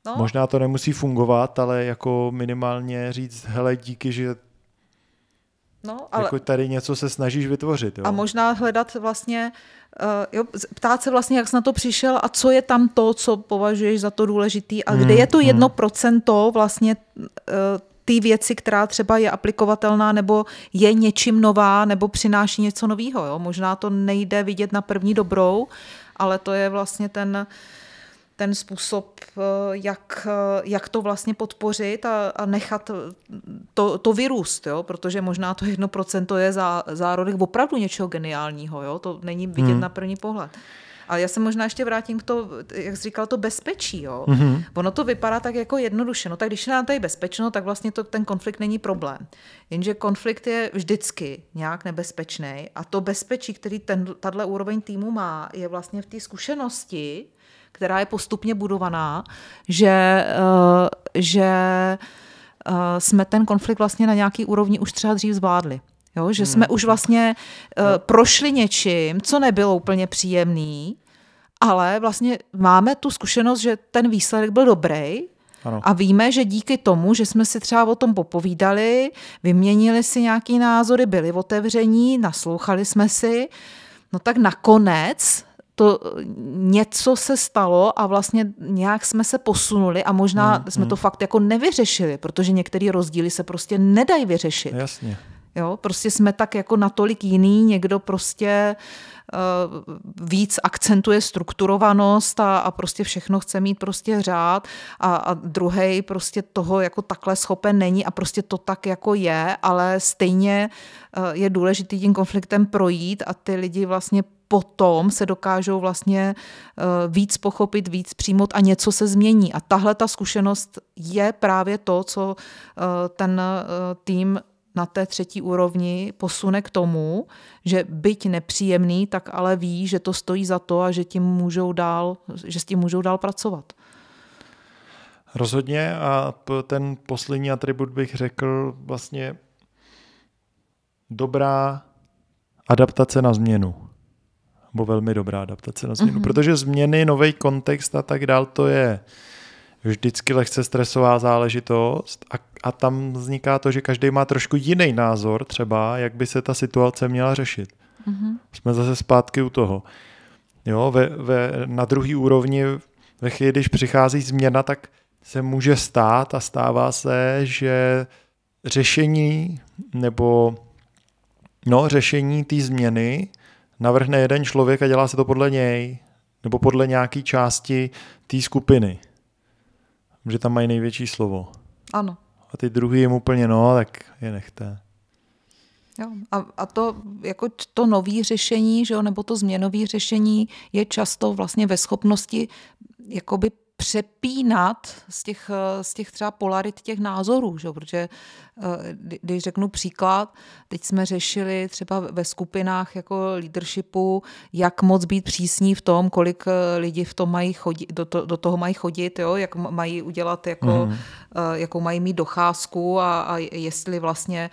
No. Možná to nemusí fungovat, ale jako minimálně říct, hele, díky, že No, ale... Jako tady něco se snažíš vytvořit. Jo? A možná hledat vlastně, uh, jo, ptát se vlastně, jak jsi na to přišel a co je tam to, co považuješ za to důležitý a hmm, kde je to hmm. jedno hmm. procento vlastně uh, ty věci, která třeba je aplikovatelná nebo je něčím nová nebo přináší něco nového. Možná to nejde vidět na první dobrou, ale to je vlastně ten uh, ten způsob, eh, jak, eh, jak to vlastně podpořit a, a nechat to, to vyrůst, jo? protože možná to jedno procento je za, zárodek opravdu něčeho geniálního, jo? to není vidět hmm. na první pohled. Ale já se možná ještě vrátím k to, jak jsi říkal, to bezpečí. Jo? Mm-hmm. Ono to vypadá tak jako jednoduše. No tak když je nám tady bezpečno, tak vlastně to, ten konflikt není problém. Jenže konflikt je vždycky nějak nebezpečný a to bezpečí, který ten, tato úroveň týmu má, je vlastně v té zkušenosti, která je postupně budovaná, že, uh, že uh, jsme ten konflikt vlastně na nějaký úrovni už třeba dřív zvládli. Jo? Že jsme hmm. už vlastně uh, prošli něčím, co nebylo úplně příjemný, ale vlastně máme tu zkušenost, že ten výsledek byl dobrý, ano. A víme, že díky tomu, že jsme si třeba o tom popovídali, vyměnili si nějaký názory, byli otevření, naslouchali jsme si, no tak nakonec to něco se stalo a vlastně nějak jsme se posunuli a možná hmm, jsme hmm. to fakt jako nevyřešili, protože některé rozdíly se prostě nedají vyřešit. Jasně. Jo, prostě jsme tak jako natolik jiný, někdo prostě uh, víc akcentuje strukturovanost a, a prostě všechno chce mít prostě řád a, a druhý prostě toho jako takhle schopen není a prostě to tak jako je, ale stejně uh, je důležitý tím konfliktem projít a ty lidi vlastně potom se dokážou vlastně eh, víc pochopit, víc přijmout a něco se změní. A tahle ta zkušenost je právě to, co eh, ten eh, tým na té třetí úrovni posune k tomu, že byť nepříjemný, tak ale ví, že to stojí za to a že, tím můžou dál, že s tím můžou dál pracovat. Rozhodně a ten poslední atribut bych řekl vlastně dobrá adaptace na změnu nebo velmi dobrá adaptace na změnu, mm-hmm. protože změny, nový kontext a tak dál, to je vždycky lehce stresová záležitost a, a tam vzniká to, že každý má trošku jiný názor třeba, jak by se ta situace měla řešit. Mm-hmm. Jsme zase zpátky u toho. Jo, ve, ve, na druhý úrovni, ve chvíli, když přichází změna, tak se může stát a stává se, že řešení nebo no, řešení té změny navrhne jeden člověk a dělá se to podle něj, nebo podle nějaké části té skupiny. Že tam mají největší slovo. Ano. A ty druhý jim úplně no, tak je nechte. Jo. A, a to, jako to nový řešení, že jo, nebo to změnové řešení je často vlastně ve schopnosti jakoby přepínat z těch, z těch třeba polarit těch názorů, že? protože eh, když řeknu příklad, teď jsme řešili třeba ve skupinách jako leadershipu, jak moc být přísní v tom, kolik eh, lidí v tom mají chodit, do, to, do toho mají chodit, jo? jak mají udělat, jako, mm. jakou mají mít docházku a, a jestli vlastně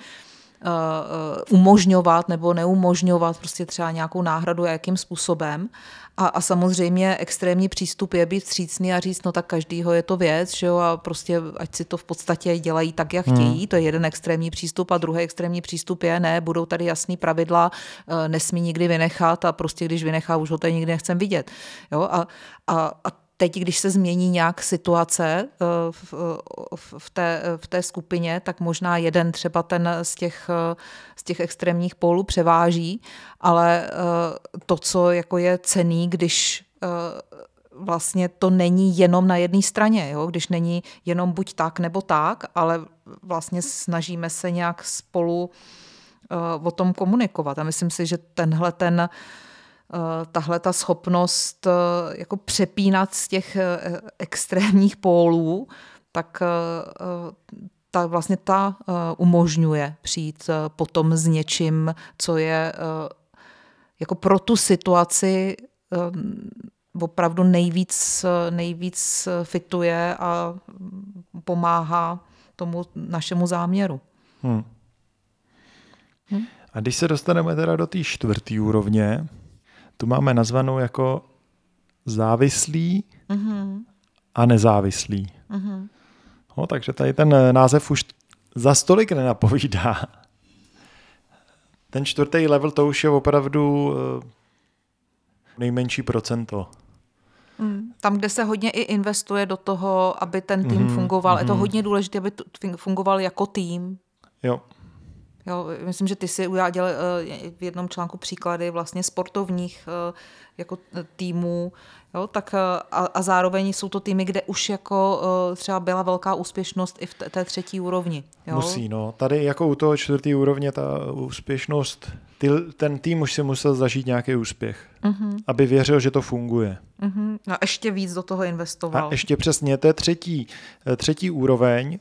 umožňovat nebo neumožňovat prostě třeba nějakou náhradu a jakým způsobem. A, a samozřejmě extrémní přístup je být vstřícný a říct, no tak každýho je to věc, že jo, a prostě ať si to v podstatě dělají tak, jak hmm. chtějí, hmm. to je jeden extrémní přístup a druhý extrémní přístup je, ne, budou tady jasný pravidla, eh, nesmí nikdy vynechat a prostě když vynechá, už ho tady nikdy nechcem vidět. Jo, a, a, a teď, když se změní nějak situace eh, v, v, té, v té skupině, tak možná jeden třeba ten z těch, z těch extrémních pólů převáží, ale eh, to, co jako je cený, když eh, vlastně to není jenom na jedné straně, jo? když není jenom buď tak nebo tak, ale vlastně snažíme se nějak spolu o tom komunikovat. A myslím si, že tenhle ten uh, Eh, tahle ta schopnost eh, jako přepínat z těch eh, extrémních pólů, tak ta vlastně ta umožňuje přijít potom s něčím, co je jako pro tu situaci opravdu nejvíc, nejvíc fituje a pomáhá tomu našemu záměru. Hmm. Hmm? A když se dostaneme teda do té čtvrté úrovně, tu máme nazvanou jako závislý mm-hmm. a nezávislý. Mm-hmm. No, takže tady ten název už za stolik nenapovídá. Ten čtvrtý level to už je opravdu eh, nejmenší procento. Hmm. Tam, kde se hodně i investuje do toho, aby ten tým mm, fungoval. Mm. Je to mhm. hodně důležité, aby fungoval jako tým. Jo. Jo, myslím, že ty si udělal eh, v jednom článku příklady vlastně sportovních eh, jako týmů, jo, tak a, a zároveň jsou to týmy, kde už jako třeba byla velká úspěšnost i v té třetí úrovni. Jo? Musí, no. Tady jako u toho čtvrtý úrovně ta úspěšnost, ty, ten tým už si musel zažít nějaký úspěch, uh-huh. aby věřil, že to funguje. Uh-huh. A ještě víc do toho investoval. A ještě přesně, to je třetí, třetí úroveň,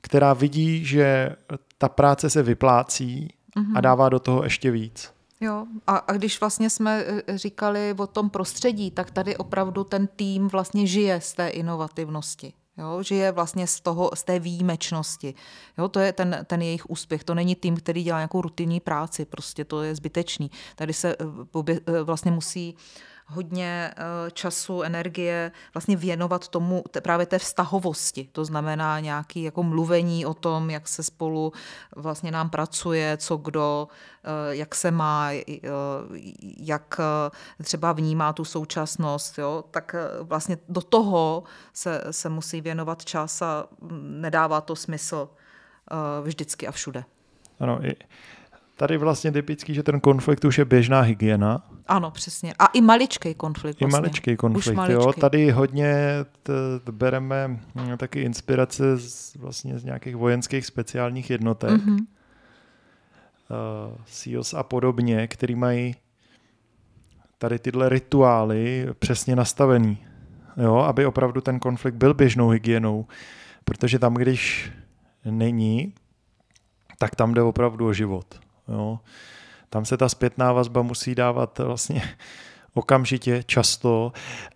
která vidí, že ta práce se vyplácí uh-huh. a dává do toho ještě víc. Jo, a, a když vlastně jsme e, říkali o tom prostředí, tak tady opravdu ten tým vlastně žije z té inovativnosti. Jo, žije vlastně z, toho, z té výjimečnosti. Jo, to je ten, ten jejich úspěch. To není tým, který dělá nějakou rutinní práci, prostě to je zbytečný. Tady se e, e, vlastně musí uh, hodně eh, času, energie vlastně věnovat tomu právě té vztahovosti. To znamená nějaký jako mluvení o tom, jak se spolu vlastně nám pracuje, co kdo, eh, jak se má, eh, jak třeba vnímá tu současnost, jo? tak vlastně do toho se, se musí věnovat čas a mm, nedává to smysl vždycky a všude. Ano, tady vlastně typický, že ten konflikt už je běžná hygiena. Ano, přesně. A i maličký konflikt. Vlastně. I maličký konflikt, maličký. jo. Tady hodně t, t, bereme hm, taky inspirace z, vlastně z nějakých vojenských speciálních jednotek. Mm-hmm. Uh, SEALs a podobně, který mají tady tyhle rituály přesně nastavený, jo, aby opravdu ten konflikt byl běžnou hygienou, protože tam, když není, tak tam jde opravdu o život. Jo. Tam se ta zpětná vazba musí dávat vlastně okamžitě, často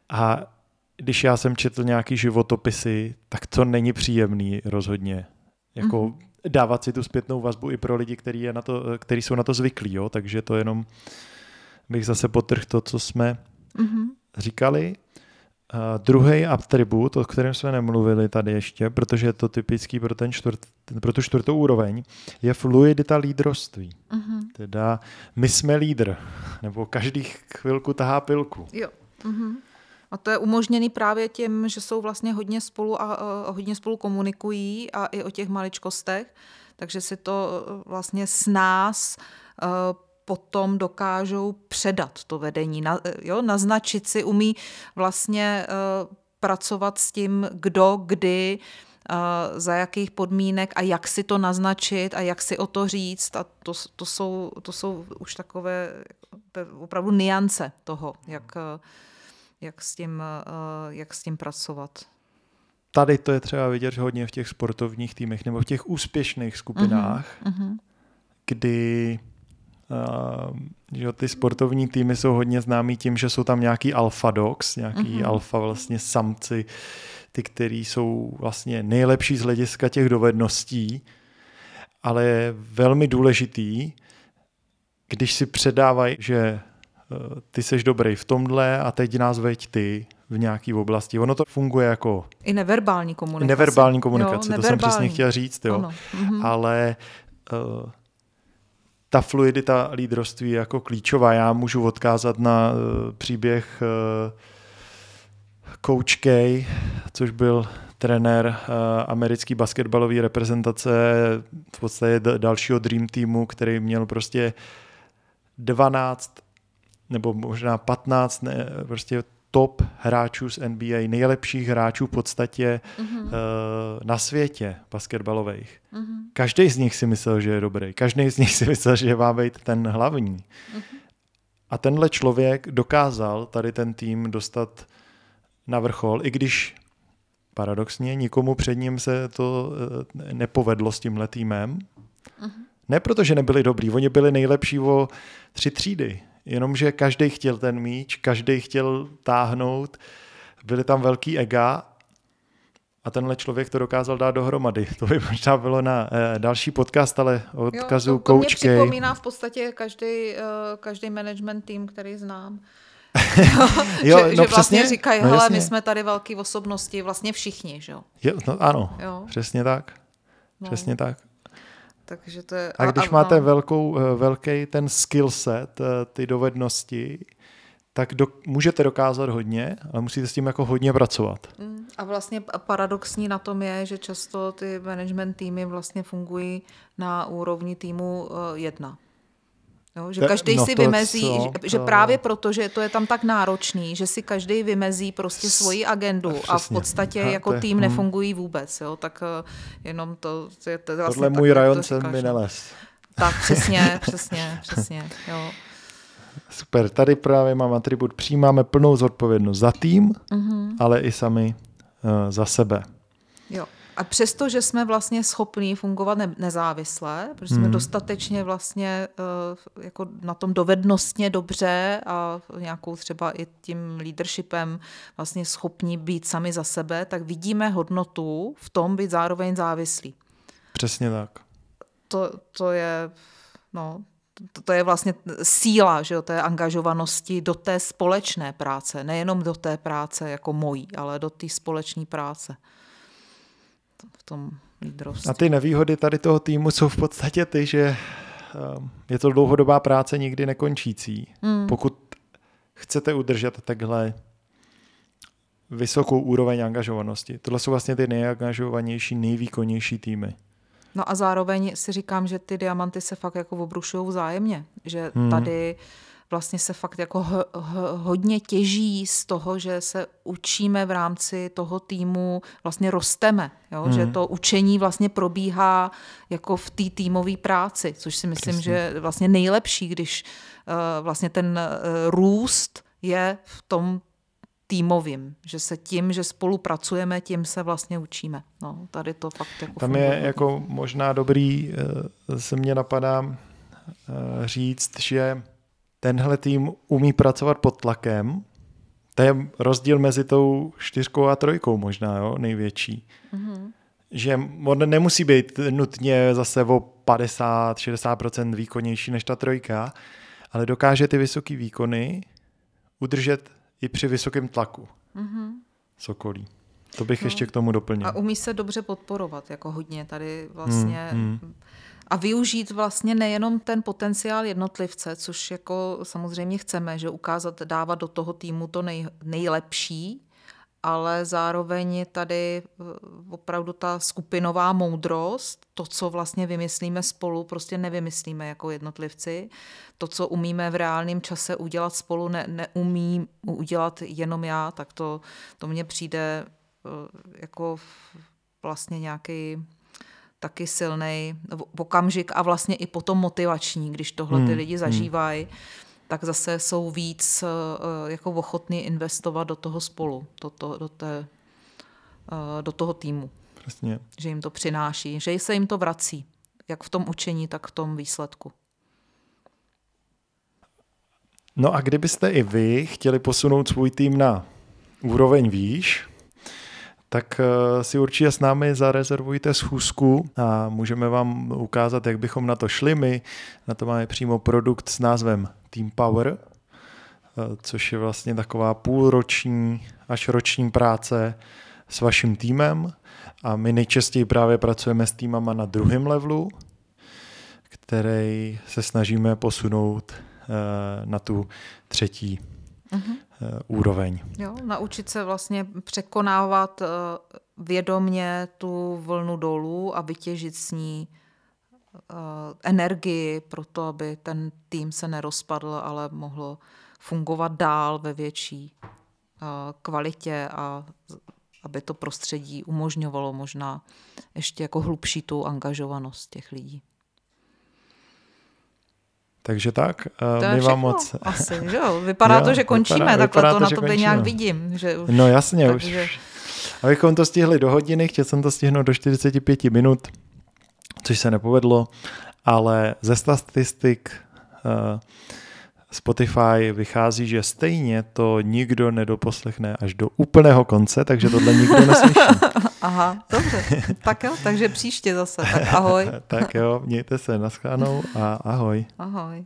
a když já jsem četl nějaký životopisy, tak to není příjemný rozhodně. Jako mm-hmm. dávat si tu zpětnou vazbu i pro lidi, který, je na to, který jsou na to zvyklí, jo? takže to jenom bych zase potrhl to, co jsme mm-hmm. říkali. Uh, druhý atribut, o kterém jsme nemluvili tady ještě, protože je to typický pro, ten čtvrt, pro tu čtvrtou úroveň, je fluidita lídroství. Uh-huh. Teda my jsme lídr, nebo každý chvilku tahá pilku. Jo. Uh-huh. A to je umožněný právě tím, že jsou vlastně hodně spolu a, a hodně spolu komunikují a i o těch maličkostech, takže si to e, vlastně s nás uh, potom dokážou předat to vedení, na, jo, naznačit si, umí vlastně uh, pracovat s tím, kdo, kdy, uh, za jakých podmínek a jak si to naznačit a jak si o to říct. A to, to, jsou, to jsou už takové to opravdu niance toho, jak, jak, s tím, uh, jak s tím pracovat. Tady to je třeba vidět hodně v těch sportovních týmech nebo v těch úspěšných skupinách, uh-huh. kdy Uh, že ty sportovní týmy jsou hodně známí tím, že jsou tam nějaký alfa dogs, nějaký uh-huh. alfa vlastně samci, ty, který jsou vlastně nejlepší z hlediska těch dovedností, ale je velmi důležitý, když si předávají, že uh, ty seš dobrý v tomhle a teď nás veď ty v nějaký oblasti. Ono to funguje jako... I neverbální komunikace. Neverbální komunikace, jo, neverbální. to jsem přesně chtěl říct, jo. Ano. Mhm. Ale uh, ta fluidita lídroství je jako klíčová. Já můžu odkázat na uh, příběh uh, Coach K, což byl trenér uh, americký basketbalový reprezentace, v podstatě dalšího Dream Teamu, který měl prostě 12 nebo možná 15 ne, prostě top hráčů z NBA, nejlepších hráčů v podstatě mm-hmm. uh, na světě basketbalových. Mm-hmm. Každý z nich si myslel, že je dobrý. Každý z nich si myslel, že má být ten hlavní. Mm-hmm. A tenhle člověk dokázal tady ten tým dostat na vrchol, i když paradoxně nikomu před ním se to uh, nepovedlo s tímhle týmem. Mm-hmm. Ne proto, že nebyli dobrý, oni byli nejlepší o tři třídy jenomže každý chtěl ten míč, každý chtěl táhnout, byly tam velký ega a tenhle člověk to dokázal dát dohromady. To by možná bylo na eh, další podcast, ale odkazu jo, to, to mě připomíná v podstatě každý, uh, každý management tým, který znám. jo, že, no že vlastně říkají, no, hele, my jsme tady velké osobnosti, vlastně všichni, že jo? No, ano, jo. přesně tak. No. Přesně tak. Takže to je, a když a, máte no. velkou, eh, velký ten skill set, eh, ty dovednosti, tak do, můžete dokázat hodně, ale musíte s tím jako hodně pracovat. Mm, a vlastně paradoxní na tom je, že často ty management týmy vlastně fungují na úrovni týmu eh, jedna. Jo, že každý no si vymezí, co, že, že právě proto, že to je tam tak náročný, že si každý vymezí prostě svoji agendu Přesně. a v podstatě ha, jako tým hm. nefungují vůbec, jo, tak uh, jenom to, to je to vlastně Tohle tak, můj rajon jsem mi neles. Tak přesně, přesně, přesně, jo. Super, tady právě mám atribut, přijímáme plnou zodpovědnost za tým, uh-huh. ale i sami uh, za sebe. Jo. A přesto, že jsme vlastně schopní fungovat ne- nezávisle, protože jsme hmm. dostatečně vlastně uh, jako na tom dovednostně dobře a nějakou třeba i tím leadershipem vlastně schopní být sami za sebe, tak vidíme hodnotu v tom být zároveň závislí. Přesně tak. To, to je, no, to, to je vlastně síla, že jo, té angažovanosti do té společné práce, nejenom do té práce jako mojí, ale do té společné práce v tom lídrovství. A ty nevýhody tady toho týmu jsou v podstatě ty, že ehm, je to dlouhodobá práce nikdy nekončící. Mm. Pokud chcete udržet takhle vysokou úroveň angažovanosti. Tohle jsou vlastně ty nejangažovanější, nejvýkonnější týmy. No a zároveň si říkám, že ty diamanty se fakt jako obrušují vzájemně. Že hmm. tady vlastně se fakt jako h- h- hodně těží z toho, že se učíme v rámci toho týmu, vlastně rosteme, jo? Hmm. že to učení vlastně probíhá jako v té týmové práci, což si myslím, Přesně. že je vlastně nejlepší, když uh, vlastně ten uh, růst je v tom týmovým, že se tím, že spolupracujeme, tím se vlastně učíme. No, tady to fakt jako Tam funguje. je jako možná dobrý, eh, se mě napadá říct, že tenhle tým umí pracovat pod tlakem. To je rozdíl mezi tou čtyřkou a trojkou možná, jo, největší. Mm-hmm. Že on nemusí být nutně zase o 50-60% výkonnější než ta trojka, ale dokáže ty vysoké výkony udržet i při vysokém tlaku. Mm-hmm. Sokolí. To bych no. ještě k tomu doplnil. A umí se dobře podporovat, jako hodně tady vlastně. Hmm, hmm a využít vlastně nejenom ten potenciál jednotlivce, což jako samozřejmě chceme, že ukázat, dávat do toho týmu to nej, nejlepší, ale zároveň tady eh, opravdu ta skupinová moudrost, to, co vlastně vymyslíme spolu, prostě nevymyslíme jako jednotlivci. To, co umíme v reálném čase udělat spolu, ne, neumí udělat jenom já, tak to, to mně přijde eh, jako vlastně nějaký taky silný okamžik a vlastně i potom motivační, když tohle ty hmm, lidi hmm. zažívají, hmm. tak zase jsou víc uh, jako ochotní investovat do toho spolu, do, to, do, té, uh, do toho týmu. Přesně. Že jim to přináší, že se jim to vrací, jak v tom učení, tak v tom výsledku. No a kdybyste i vy chtěli posunout svůj tým na úroveň výš, tak eh, si určitě s námi zarezervujte schůzku a můžeme vám ukázat, jak bychom na to šli. My na to máme přímo produkt s názvem Team Power, eh, což je vlastně taková půlroční až roční práce s vaším týmem a my nejčastěji právě pracujeme s týmama na druhém levelu, který se snažíme posunout eh, na tu třetí uh-huh. Úroveň. Jo, naučit se vlastně překonávat eh, vědomně tu vlnu dolů a vytěžit s ní eh, energii pro to, aby ten tým se nerozpadl, ale mohl fungovat dál ve větší kvalitě a aby to prostředí umožňovalo možná ještě jako hlubší tu angažovanost těch lidí. Takže tak, uh, to my vám moc... Asi, že jo? Vypadá jo, to, že končíme, vypadá, takhle vypadá to, to na tobě nějak vidím. Že už, no jasně, takže... už. Abychom to stihli do hodiny, chtěl jsem to stihnout do 45 minut, což se nepovedlo, ale ze statistik uh, Spotify vychází, že stejně to nikdo nedoposlechne až do úplného konce, takže tohle nikdo neslyší. Aha, dobře. Tak jo, takže příště zase. Tak ahoj. tak jo, mějte se, naschánou a ahoj. Ahoj.